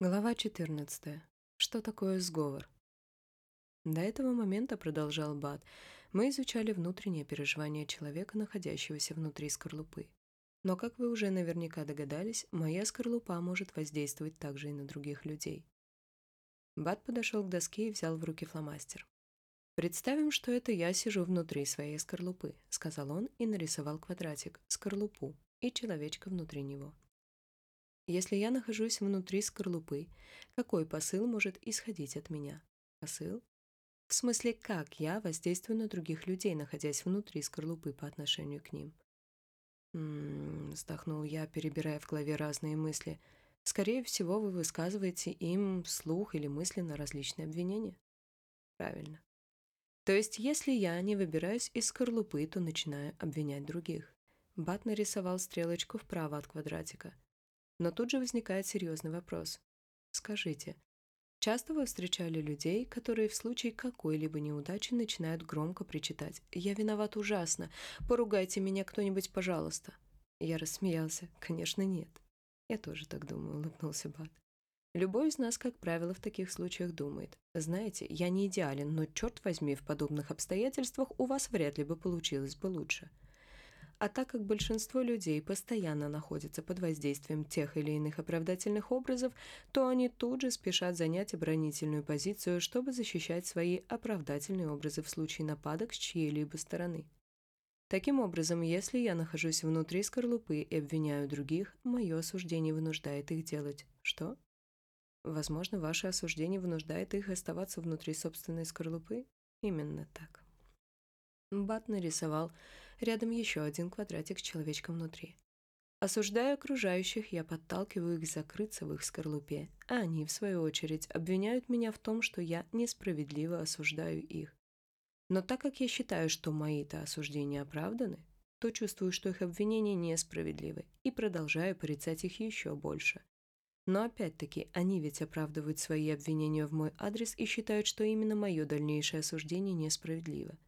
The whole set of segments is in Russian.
Глава 14. Что такое сговор? До этого момента, продолжал Бат, мы изучали внутреннее переживание человека, находящегося внутри скорлупы. Но, как вы уже наверняка догадались, моя скорлупа может воздействовать также и на других людей. Бат подошел к доске и взял в руки фломастер. «Представим, что это я сижу внутри своей скорлупы», — сказал он и нарисовал квадратик, скорлупу и человечка внутри него. Если я нахожусь внутри скорлупы, какой посыл может исходить от меня? Посыл? В смысле, как я воздействую на других людей, находясь внутри скорлупы по отношению к ним? М-м, вздохнул я, перебирая в голове разные мысли. Скорее всего, вы высказываете им вслух или мысленно различные обвинения. Правильно. То есть, если я не выбираюсь из скорлупы, то начинаю обвинять других. Бат нарисовал стрелочку вправо от квадратика – но тут же возникает серьезный вопрос. Скажите, часто вы встречали людей, которые в случае какой-либо неудачи начинают громко причитать «Я виноват ужасно! Поругайте меня кто-нибудь, пожалуйста!» Я рассмеялся. «Конечно, нет». «Я тоже так думаю», — улыбнулся Бат. Любой из нас, как правило, в таких случаях думает. Знаете, я не идеален, но, черт возьми, в подобных обстоятельствах у вас вряд ли бы получилось бы лучше. А так как большинство людей постоянно находятся под воздействием тех или иных оправдательных образов, то они тут же спешат занять оборонительную позицию, чтобы защищать свои оправдательные образы в случае нападок с чьей-либо стороны. Таким образом, если я нахожусь внутри скорлупы и обвиняю других, мое осуждение вынуждает их делать что? Возможно, ваше осуждение вынуждает их оставаться внутри собственной скорлупы? Именно так. Бат нарисовал рядом еще один квадратик с человечком внутри. Осуждая окружающих, я подталкиваю их закрыться в их скорлупе, а они, в свою очередь, обвиняют меня в том, что я несправедливо осуждаю их. Но так как я считаю, что мои-то осуждения оправданы, то чувствую, что их обвинения несправедливы, и продолжаю порицать их еще больше. Но опять-таки, они ведь оправдывают свои обвинения в мой адрес и считают, что именно мое дальнейшее осуждение несправедливо –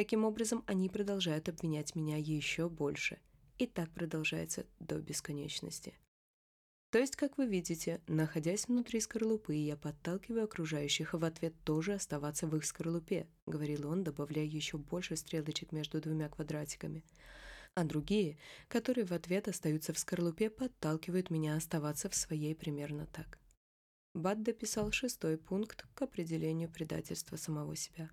Таким образом, они продолжают обвинять меня еще больше. И так продолжается до бесконечности. То есть, как вы видите, находясь внутри скорлупы, я подталкиваю окружающих в ответ тоже оставаться в их скорлупе, говорил он, добавляя еще больше стрелочек между двумя квадратиками. А другие, которые в ответ остаются в скорлупе, подталкивают меня оставаться в своей примерно так. Бат дописал шестой пункт к определению предательства самого себя.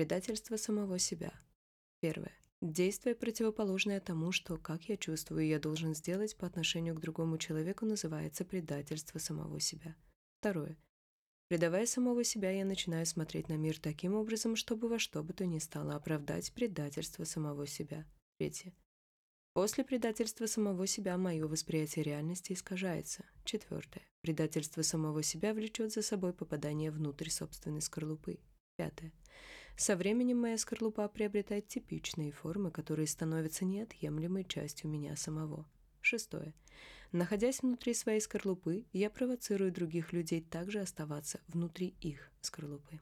Предательство самого себя. Первое. Действие, противоположное тому, что, как я чувствую, я должен сделать по отношению к другому человеку, называется предательство самого себя. Второе. Предавая самого себя, я начинаю смотреть на мир таким образом, чтобы во что бы то ни стало оправдать предательство самого себя. Третье. После предательства самого себя мое восприятие реальности искажается. Четвертое. Предательство самого себя влечет за собой попадание внутрь собственной скорлупы. Пятое. Со временем моя скорлупа приобретает типичные формы, которые становятся неотъемлемой частью меня самого. Шестое. Находясь внутри своей скорлупы, я провоцирую других людей также оставаться внутри их скорлупы.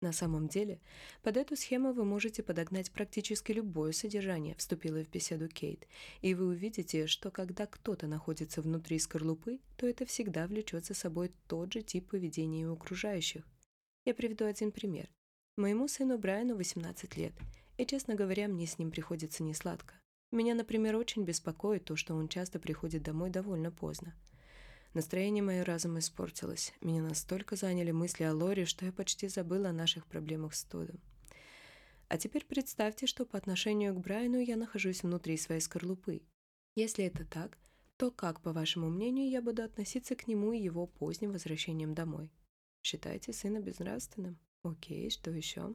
На самом деле, под эту схему вы можете подогнать практически любое содержание, вступила в беседу Кейт, и вы увидите, что когда кто-то находится внутри скорлупы, то это всегда влечет за собой тот же тип поведения у окружающих. Я приведу один пример. Моему сыну Брайану 18 лет, и, честно говоря, мне с ним приходится несладко. Меня, например, очень беспокоит то, что он часто приходит домой довольно поздно. Настроение мое разом испортилось. Меня настолько заняли мысли о Лоре, что я почти забыла о наших проблемах с Тодом. А теперь представьте, что по отношению к Брайану я нахожусь внутри своей скорлупы. Если это так, то как, по вашему мнению, я буду относиться к нему и его поздним возвращением домой? Считайте сына безнравственным. Окей, что еще?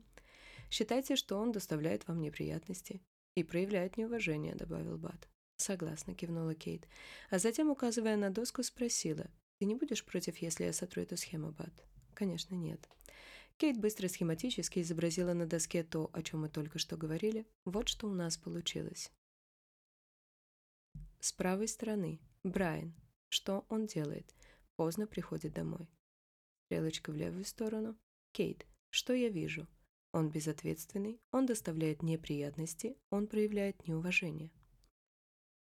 Считайте, что он доставляет вам неприятности и проявляет неуважение, добавил Бат. Согласна, кивнула Кейт. А затем, указывая на доску, спросила. Ты не будешь против, если я сотру эту схему, Бат? Конечно, нет. Кейт быстро схематически изобразила на доске то, о чем мы только что говорили. Вот что у нас получилось. С правой стороны. Брайан. Что он делает? Поздно приходит домой. Стрелочка в левую сторону. Кейт. Что я вижу? Он безответственный, он доставляет неприятности, он проявляет неуважение.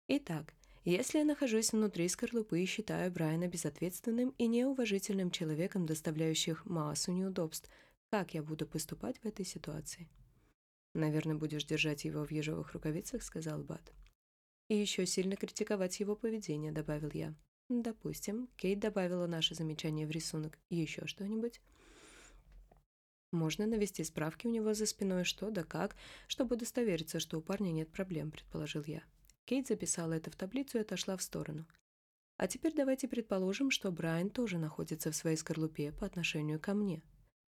Итак, Если я нахожусь внутри скорлупы и считаю Брайана безответственным и неуважительным человеком, доставляющим массу неудобств, как я буду поступать в этой ситуации? «Наверное, будешь держать его в ежовых рукавицах», — сказал Бат. «И еще сильно критиковать его поведение», — добавил я. «Допустим, Кейт добавила наше замечание в рисунок. Еще что-нибудь?» «Можно навести справки у него за спиной, что да как, чтобы удостовериться, что у парня нет проблем», — предположил я. Кейт записала это в таблицу и отошла в сторону. А теперь давайте предположим, что Брайан тоже находится в своей скорлупе по отношению ко мне.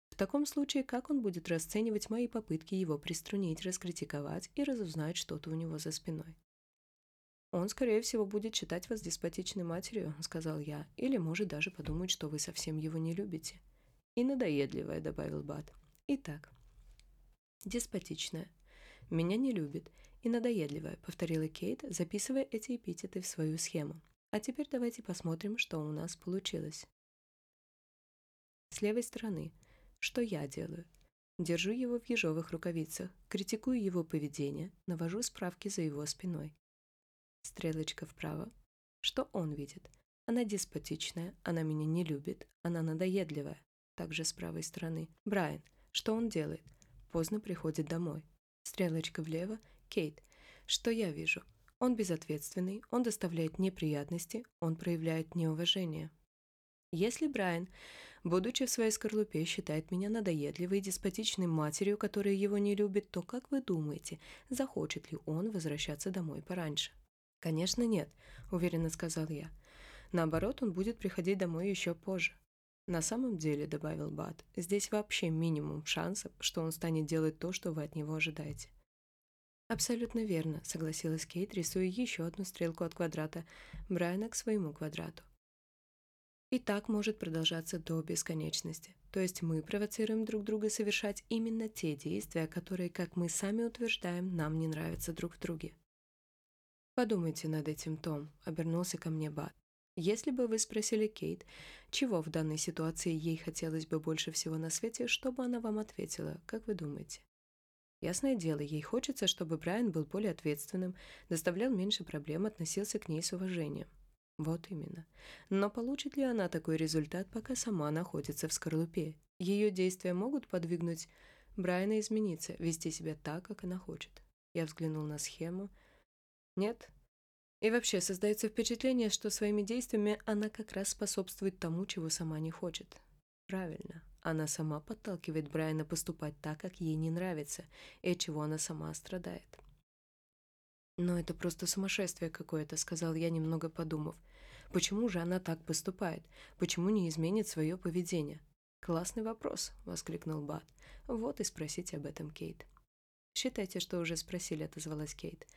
В таком случае, как он будет расценивать мои попытки его приструнить, раскритиковать и разузнать что-то у него за спиной? «Он, скорее всего, будет считать вас деспотичной матерью», — сказал я, «или может даже подумать, что вы совсем его не любите». «И надоедливая», — добавил Бат. «Итак, деспотичная. Меня не любит. И надоедливая», — повторила Кейт, записывая эти эпитеты в свою схему. «А теперь давайте посмотрим, что у нас получилось». С левой стороны — что я делаю? Держу его в ежовых рукавицах, критикую его поведение, навожу справки за его спиной. Стрелочка вправо. Что он видит? Она деспотичная, она меня не любит, она надоедливая. Также с правой стороны. Брайан. Что он делает? Поздно приходит домой. Стрелочка влево. Кейт. Что я вижу? Он безответственный, он доставляет неприятности, он проявляет неуважение. Если Брайан будучи в своей скорлупе, считает меня надоедливой и деспотичной матерью, которая его не любит, то как вы думаете, захочет ли он возвращаться домой пораньше? «Конечно нет», — уверенно сказал я. «Наоборот, он будет приходить домой еще позже». «На самом деле», — добавил Бат, — «здесь вообще минимум шансов, что он станет делать то, что вы от него ожидаете». «Абсолютно верно», — согласилась Кейт, рисуя еще одну стрелку от квадрата Брайана к своему квадрату. И так может продолжаться до бесконечности. То есть мы провоцируем друг друга совершать именно те действия, которые, как мы сами утверждаем, нам не нравятся друг в друге. «Подумайте над этим, Том», — обернулся ко мне Бат. «Если бы вы спросили Кейт, чего в данной ситуации ей хотелось бы больше всего на свете, что бы она вам ответила, как вы думаете?» Ясное дело, ей хочется, чтобы Брайан был более ответственным, доставлял меньше проблем, относился к ней с уважением. Вот именно. Но получит ли она такой результат, пока сама находится в скорлупе? Ее действия могут подвигнуть Брайана измениться, вести себя так, как она хочет. Я взглянул на схему. Нет. И вообще создается впечатление, что своими действиями она как раз способствует тому, чего сама не хочет. Правильно. Она сама подталкивает Брайана поступать так, как ей не нравится, и от чего она сама страдает. «Но это просто сумасшествие какое-то», — сказал я, немного подумав. «Почему же она так поступает? Почему не изменит свое поведение?» «Классный вопрос», — воскликнул Бат. «Вот и спросите об этом, Кейт». «Считайте, что уже спросили», — отозвалась Кейт.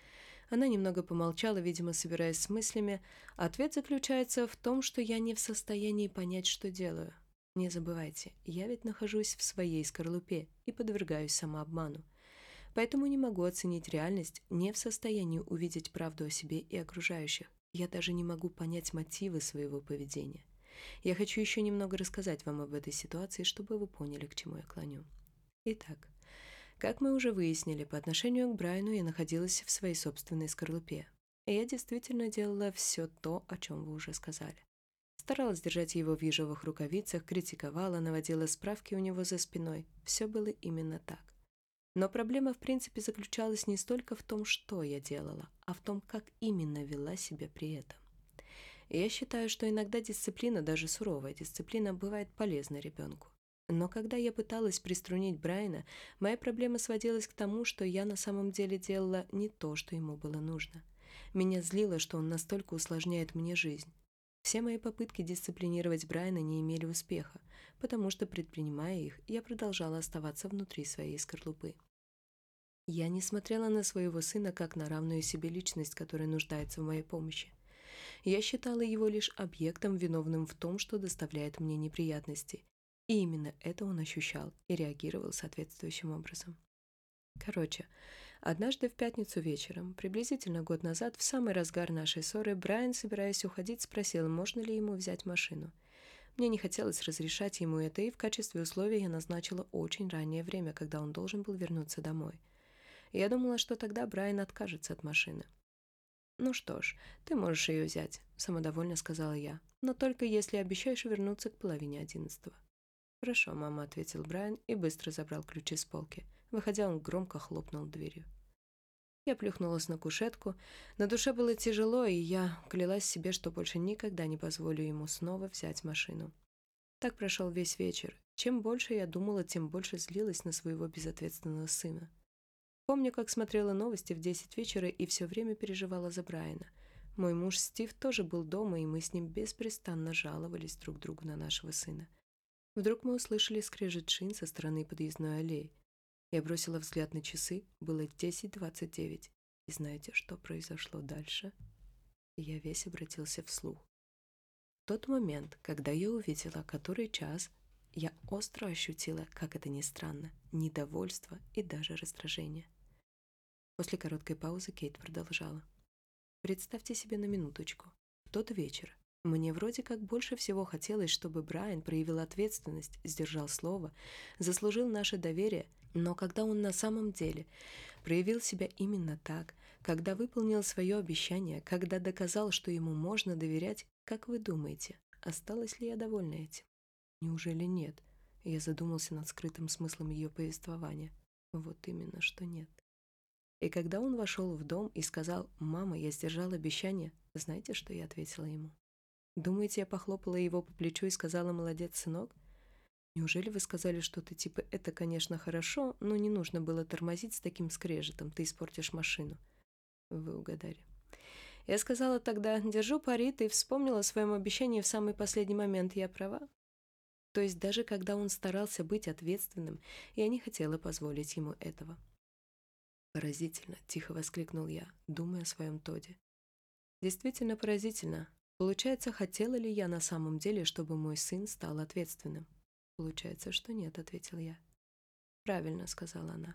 Она немного помолчала, видимо, собираясь с мыслями. Ответ заключается в том, что я не в состоянии понять, что делаю. Не забывайте, я ведь нахожусь в своей скорлупе и подвергаюсь самообману. Поэтому не могу оценить реальность, не в состоянии увидеть правду о себе и окружающих. Я даже не могу понять мотивы своего поведения. Я хочу еще немного рассказать вам об этой ситуации, чтобы вы поняли, к чему я клоню. Итак, как мы уже выяснили, по отношению к Брайану я находилась в своей собственной скорлупе. И я действительно делала все то, о чем вы уже сказали. Старалась держать его в ежовых рукавицах, критиковала, наводила справки у него за спиной. Все было именно так. Но проблема в принципе заключалась не столько в том, что я делала, а в том, как именно вела себя при этом. Я считаю, что иногда дисциплина, даже суровая дисциплина, бывает полезна ребенку. Но когда я пыталась приструнить Брайана, моя проблема сводилась к тому, что я на самом деле делала не то, что ему было нужно. Меня злило, что он настолько усложняет мне жизнь. Все мои попытки дисциплинировать Брайана не имели успеха, потому что, предпринимая их, я продолжала оставаться внутри своей скорлупы. Я не смотрела на своего сына как на равную себе личность, которая нуждается в моей помощи. Я считала его лишь объектом, виновным в том, что доставляет мне неприятности. И именно это он ощущал и реагировал соответствующим образом. Короче, Однажды в пятницу вечером, приблизительно год назад, в самый разгар нашей ссоры, Брайан, собираясь уходить, спросил, можно ли ему взять машину. Мне не хотелось разрешать ему это, и в качестве условия я назначила очень раннее время, когда он должен был вернуться домой. Я думала, что тогда Брайан откажется от машины. «Ну что ж, ты можешь ее взять», — самодовольно сказала я. «Но только если обещаешь вернуться к половине одиннадцатого». «Хорошо, мама», — ответил Брайан и быстро забрал ключи с полки. Выходя, он громко хлопнул дверью. Я плюхнулась на кушетку. На душе было тяжело, и я клялась себе, что больше никогда не позволю ему снова взять машину. Так прошел весь вечер. Чем больше я думала, тем больше злилась на своего безответственного сына. Помню, как смотрела новости в 10 вечера и все время переживала за Брайана. Мой муж Стив тоже был дома, и мы с ним беспрестанно жаловались друг другу на нашего сына. Вдруг мы услышали скрежет шин со стороны подъездной аллеи. Я бросила взгляд на часы, было 10.29. И знаете, что произошло дальше? Я весь обратился вслух. В тот момент, когда я увидела, который час, я остро ощутила, как это ни странно, недовольство и даже раздражение. После короткой паузы Кейт продолжала. Представьте себе на минуточку. В тот вечер мне вроде как больше всего хотелось, чтобы Брайан проявил ответственность, сдержал слово, заслужил наше доверие – но когда он на самом деле проявил себя именно так, когда выполнил свое обещание, когда доказал, что ему можно доверять, как вы думаете, осталась ли я довольна этим? Неужели нет? Я задумался над скрытым смыслом ее повествования. Вот именно, что нет. И когда он вошел в дом и сказал «Мама, я сдержал обещание», знаете, что я ответила ему? Думаете, я похлопала его по плечу и сказала «Молодец, сынок»? Неужели вы сказали что-то типа «это, конечно, хорошо, но не нужно было тормозить с таким скрежетом, ты испортишь машину»? Вы угадали. Я сказала тогда «держу пари, ты вспомнила о своем обещании в самый последний момент, я права?» То есть даже когда он старался быть ответственным, я не хотела позволить ему этого. «Поразительно!» — тихо воскликнул я, думая о своем Тоде. «Действительно поразительно. Получается, хотела ли я на самом деле, чтобы мой сын стал ответственным?» «Получается, что нет», — ответил я. «Правильно», — сказала она.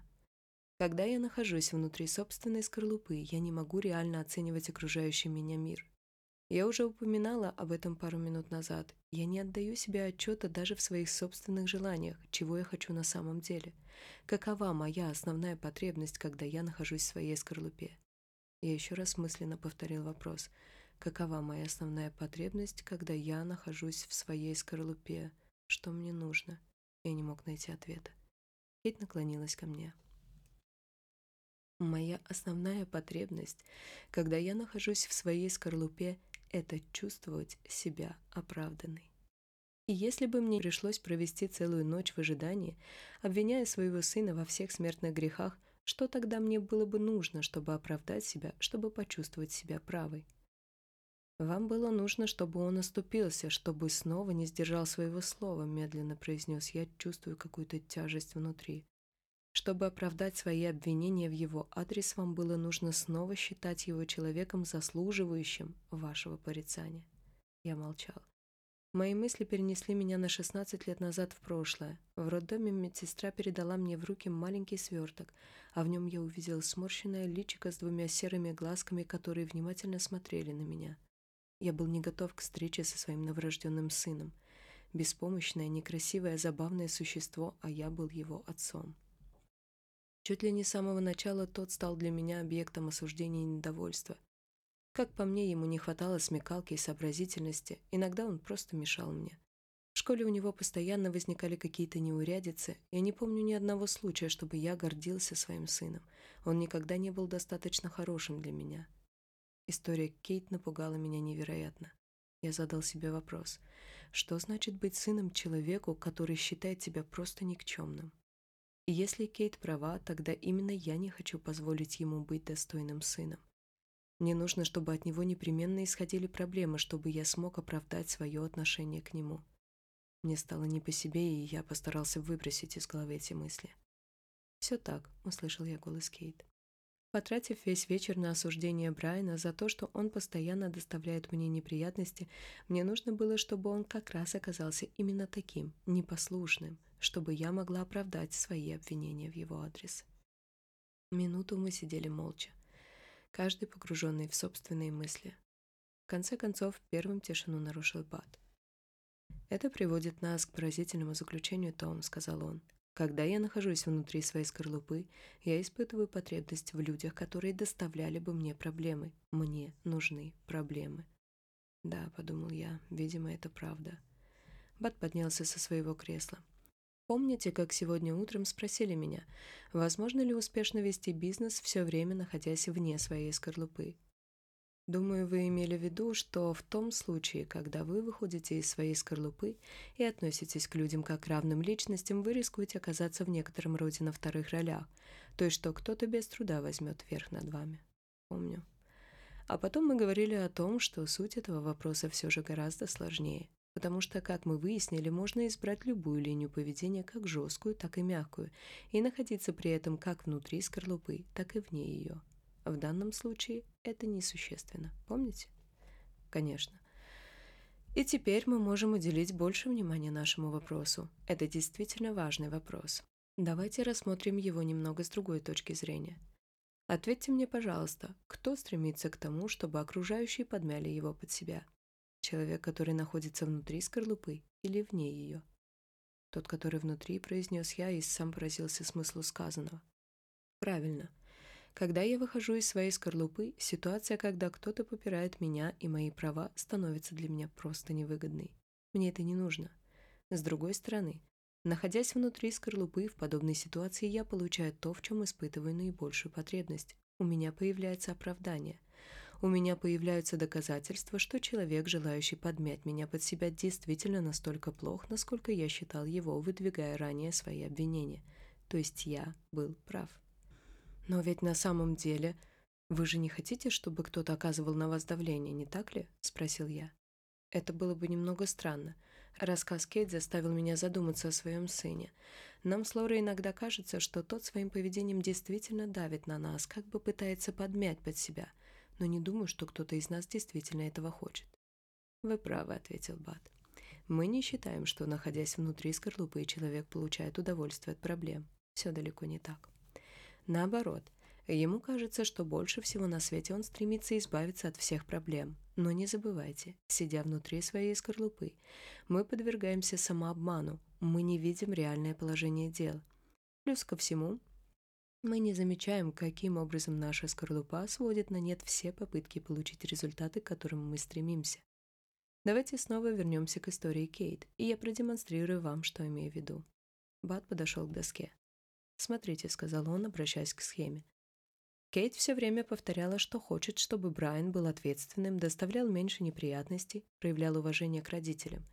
«Когда я нахожусь внутри собственной скорлупы, я не могу реально оценивать окружающий меня мир. Я уже упоминала об этом пару минут назад. Я не отдаю себе отчета даже в своих собственных желаниях, чего я хочу на самом деле. Какова моя основная потребность, когда я нахожусь в своей скорлупе? Я еще раз мысленно повторил вопрос. Какова моя основная потребность, когда я нахожусь в своей скорлупе? Что мне нужно? Я не мог найти ответа. Кейт наклонилась ко мне. Моя основная потребность, когда я нахожусь в своей скорлупе, это чувствовать себя оправданной. И если бы мне пришлось провести целую ночь в ожидании, обвиняя своего сына во всех смертных грехах, что тогда мне было бы нужно, чтобы оправдать себя, чтобы почувствовать себя правой? «Вам было нужно, чтобы он оступился, чтобы снова не сдержал своего слова», медленно произнес я, чувствую какую-то тяжесть внутри. Чтобы оправдать свои обвинения в его адрес, вам было нужно снова считать его человеком, заслуживающим вашего порицания. Я молчал. Мои мысли перенесли меня на 16 лет назад в прошлое. В роддоме медсестра передала мне в руки маленький сверток, а в нем я увидел сморщенное личико с двумя серыми глазками, которые внимательно смотрели на меня. Я был не готов к встрече со своим новорожденным сыном. Беспомощное, некрасивое, забавное существо, а я был его отцом. Чуть ли не с самого начала тот стал для меня объектом осуждения и недовольства. Как по мне, ему не хватало смекалки и сообразительности, иногда он просто мешал мне. В школе у него постоянно возникали какие-то неурядицы, я не помню ни одного случая, чтобы я гордился своим сыном. Он никогда не был достаточно хорошим для меня. История Кейт напугала меня невероятно. Я задал себе вопрос, что значит быть сыном человеку, который считает тебя просто никчемным? И если Кейт права, тогда именно я не хочу позволить ему быть достойным сыном. Мне нужно, чтобы от него непременно исходили проблемы, чтобы я смог оправдать свое отношение к нему. Мне стало не по себе, и я постарался выбросить из головы эти мысли. «Все так», — услышал я голос Кейт. Потратив весь вечер на осуждение Брайана за то, что он постоянно доставляет мне неприятности, мне нужно было, чтобы он как раз оказался именно таким, непослушным, чтобы я могла оправдать свои обвинения в его адрес. Минуту мы сидели молча, каждый погруженный в собственные мысли. В конце концов, первым тишину нарушил Бат. «Это приводит нас к поразительному заключению, Том», — сказал он. Когда я нахожусь внутри своей скорлупы, я испытываю потребность в людях, которые доставляли бы мне проблемы. Мне нужны проблемы. Да, подумал я, видимо, это правда. Бат поднялся со своего кресла. Помните, как сегодня утром спросили меня, возможно ли успешно вести бизнес все время, находясь вне своей скорлупы? Думаю, вы имели в виду, что в том случае, когда вы выходите из своей скорлупы и относитесь к людям как к равным личностям, вы рискуете оказаться в некотором роде на вторых ролях, то есть что кто-то без труда возьмет верх над вами. Помню. А потом мы говорили о том, что суть этого вопроса все же гораздо сложнее, потому что, как мы выяснили, можно избрать любую линию поведения, как жесткую, так и мягкую, и находиться при этом как внутри скорлупы, так и вне ее. В данном случае это несущественно. Помните? Конечно. И теперь мы можем уделить больше внимания нашему вопросу. Это действительно важный вопрос. Давайте рассмотрим его немного с другой точки зрения. Ответьте мне, пожалуйста, кто стремится к тому, чтобы окружающие подмяли его под себя? Человек, который находится внутри скорлупы или вне ее? Тот, который внутри, произнес я и сам поразился смыслу сказанного. Правильно. Когда я выхожу из своей скорлупы, ситуация, когда кто-то попирает меня и мои права, становится для меня просто невыгодной. Мне это не нужно. С другой стороны, находясь внутри скорлупы в подобной ситуации, я получаю то, в чем испытываю наибольшую потребность. У меня появляется оправдание. У меня появляются доказательства, что человек, желающий подмять меня под себя, действительно настолько плох, насколько я считал его, выдвигая ранее свои обвинения. То есть я был прав. Но ведь на самом деле вы же не хотите, чтобы кто-то оказывал на вас давление, не так ли? Спросил я. Это было бы немного странно. Рассказ Кейт заставил меня задуматься о своем сыне. Нам с Лорой иногда кажется, что тот своим поведением действительно давит на нас, как бы пытается подмять под себя. Но не думаю, что кто-то из нас действительно этого хочет. «Вы правы», — ответил Бат. «Мы не считаем, что, находясь внутри скорлупы, человек получает удовольствие от проблем. Все далеко не так». Наоборот, ему кажется, что больше всего на свете он стремится избавиться от всех проблем. Но не забывайте, сидя внутри своей скорлупы, мы подвергаемся самообману, мы не видим реальное положение дел. Плюс ко всему, мы не замечаем, каким образом наша скорлупа сводит на нет все попытки получить результаты, к которым мы стремимся. Давайте снова вернемся к истории Кейт, и я продемонстрирую вам, что имею в виду. Бат подошел к доске. «Смотрите», — сказал он, обращаясь к схеме. Кейт все время повторяла, что хочет, чтобы Брайан был ответственным, доставлял меньше неприятностей, проявлял уважение к родителям.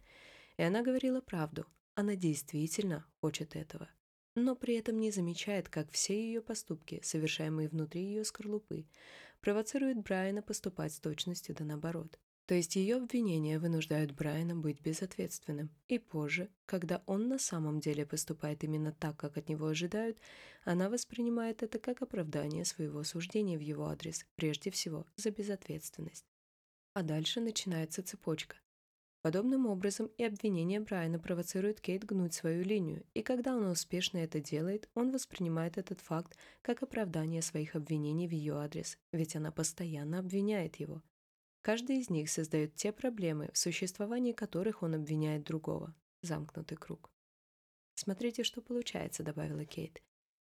И она говорила правду. Она действительно хочет этого. Но при этом не замечает, как все ее поступки, совершаемые внутри ее скорлупы, провоцируют Брайана поступать с точностью да наоборот. То есть ее обвинения вынуждают Брайана быть безответственным. И позже, когда он на самом деле поступает именно так, как от него ожидают, она воспринимает это как оправдание своего суждения в его адрес, прежде всего за безответственность. А дальше начинается цепочка. Подобным образом и обвинение Брайана провоцирует Кейт гнуть свою линию, и когда он успешно это делает, он воспринимает этот факт как оправдание своих обвинений в ее адрес, ведь она постоянно обвиняет его. Каждый из них создает те проблемы, в существовании которых он обвиняет другого. Замкнутый круг. «Смотрите, что получается», — добавила Кейт.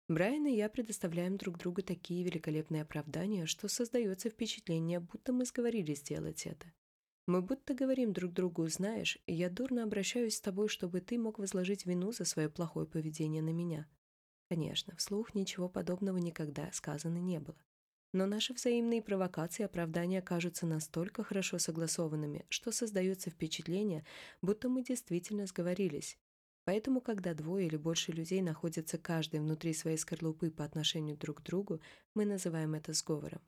Брайан и я предоставляем друг другу такие великолепные оправдания, что создается впечатление, будто мы сговорились сделать это. Мы будто говорим друг другу, знаешь, я дурно обращаюсь с тобой, чтобы ты мог возложить вину за свое плохое поведение на меня. Конечно, вслух ничего подобного никогда сказано не было. Но наши взаимные провокации и оправдания кажутся настолько хорошо согласованными, что создается впечатление, будто мы действительно сговорились. Поэтому, когда двое или больше людей находятся каждый внутри своей скорлупы по отношению друг к другу, мы называем это сговором.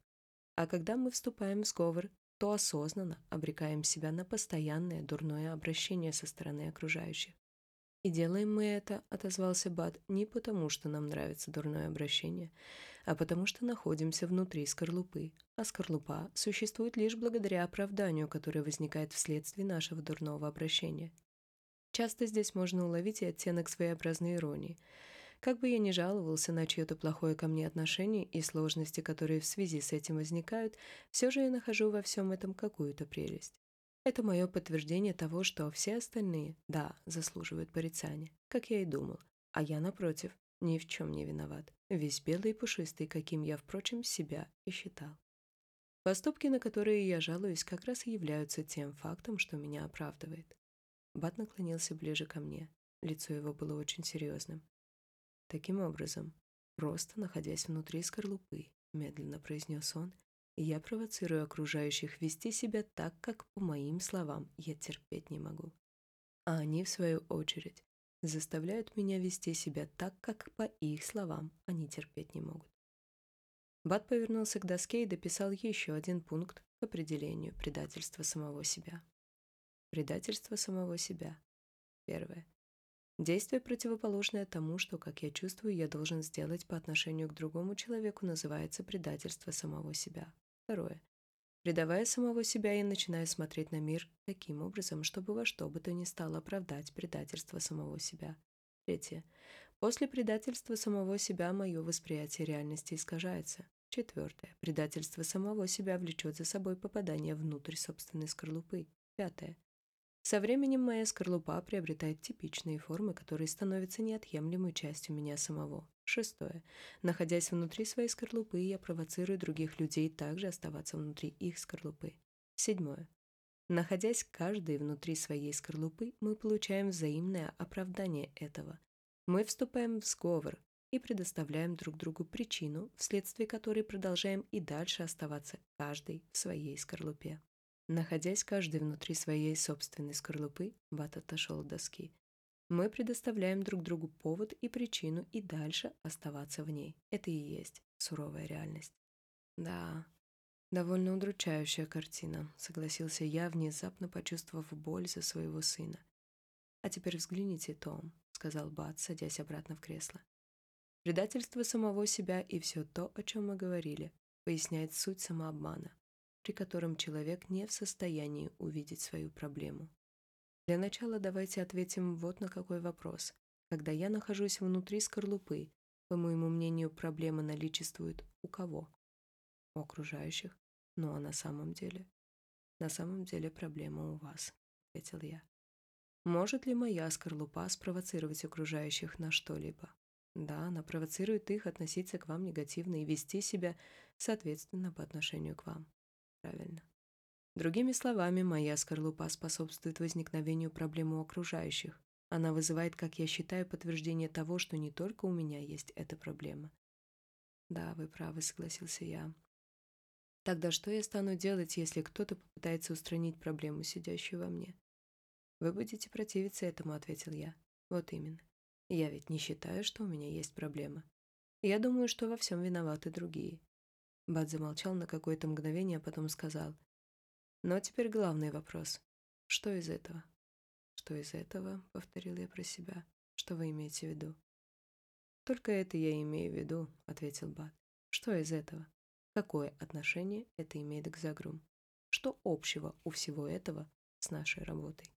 А когда мы вступаем в сговор, то осознанно обрекаем себя на постоянное дурное обращение со стороны окружающих. «И делаем мы это», — отозвался Бат, — «не потому, что нам нравится дурное обращение, а потому что находимся внутри скорлупы, а скорлупа существует лишь благодаря оправданию, которое возникает вследствие нашего дурного обращения. Часто здесь можно уловить и оттенок своеобразной иронии. Как бы я ни жаловался на чье-то плохое ко мне отношение и сложности, которые в связи с этим возникают, все же я нахожу во всем этом какую-то прелесть. Это мое подтверждение того, что все остальные, да, заслуживают порицания, как я и думал. А я, напротив, ни в чем не виноват. Весь белый и пушистый, каким я, впрочем, себя и считал. Поступки, на которые я жалуюсь, как раз и являются тем фактом, что меня оправдывает. Бат наклонился ближе ко мне. Лицо его было очень серьезным. Таким образом, просто находясь внутри скорлупы, медленно произнес он, я провоцирую окружающих вести себя так, как, по моим словам, я терпеть не могу. А они, в свою очередь, заставляют меня вести себя так, как, по их словам, они терпеть не могут. Бат повернулся к доске и дописал еще один пункт к определению предательства самого себя. Предательство самого себя. Первое. Действие, противоположное тому, что, как я чувствую, я должен сделать по отношению к другому человеку, называется предательство самого себя. Второе. Предавая самого себя, я начинаю смотреть на мир таким образом, чтобы во что бы то ни стало оправдать предательство самого себя. Третье. После предательства самого себя мое восприятие реальности искажается. Четвертое. Предательство самого себя влечет за собой попадание внутрь собственной скорлупы. Пятое. Со временем моя скорлупа приобретает типичные формы, которые становятся неотъемлемой частью меня самого. Шестое. Находясь внутри своей скорлупы, я провоцирую других людей также оставаться внутри их скорлупы. Седьмое. Находясь каждый внутри своей скорлупы, мы получаем взаимное оправдание этого. Мы вступаем в сговор и предоставляем друг другу причину, вследствие которой продолжаем и дальше оставаться каждый в своей скорлупе. Находясь каждый внутри своей собственной скорлупы, Бат отошел от доски. Мы предоставляем друг другу повод и причину и дальше оставаться в ней. Это и есть суровая реальность. Да, довольно удручающая картина, согласился я, внезапно почувствовав боль за своего сына. А теперь взгляните, Том, сказал Бат, садясь обратно в кресло. Предательство самого себя и все то, о чем мы говорили, поясняет суть самообмана, при котором человек не в состоянии увидеть свою проблему. Для начала давайте ответим вот на какой вопрос. Когда я нахожусь внутри скорлупы, по моему мнению, проблема наличествует у кого? У окружающих. Ну а на самом деле? На самом деле проблема у вас, ответил я. Может ли моя скорлупа спровоцировать окружающих на что-либо? Да, она провоцирует их относиться к вам негативно и вести себя соответственно по отношению к вам. Правильно. Другими словами, моя скорлупа способствует возникновению проблем у окружающих. Она вызывает, как я считаю, подтверждение того, что не только у меня есть эта проблема. Да, вы правы, согласился я. Тогда что я стану делать, если кто-то попытается устранить проблему, сидящую во мне? Вы будете противиться этому, ответил я. Вот именно. Я ведь не считаю, что у меня есть проблема. Я думаю, что во всем виноваты другие. Бат замолчал на какое-то мгновение, а потом сказал — но теперь главный вопрос. Что из этого? Что из этого, повторил я про себя. Что вы имеете в виду? Только это я имею в виду, ответил Бат. Что из этого? Какое отношение это имеет к Загрум? Что общего у всего этого с нашей работой?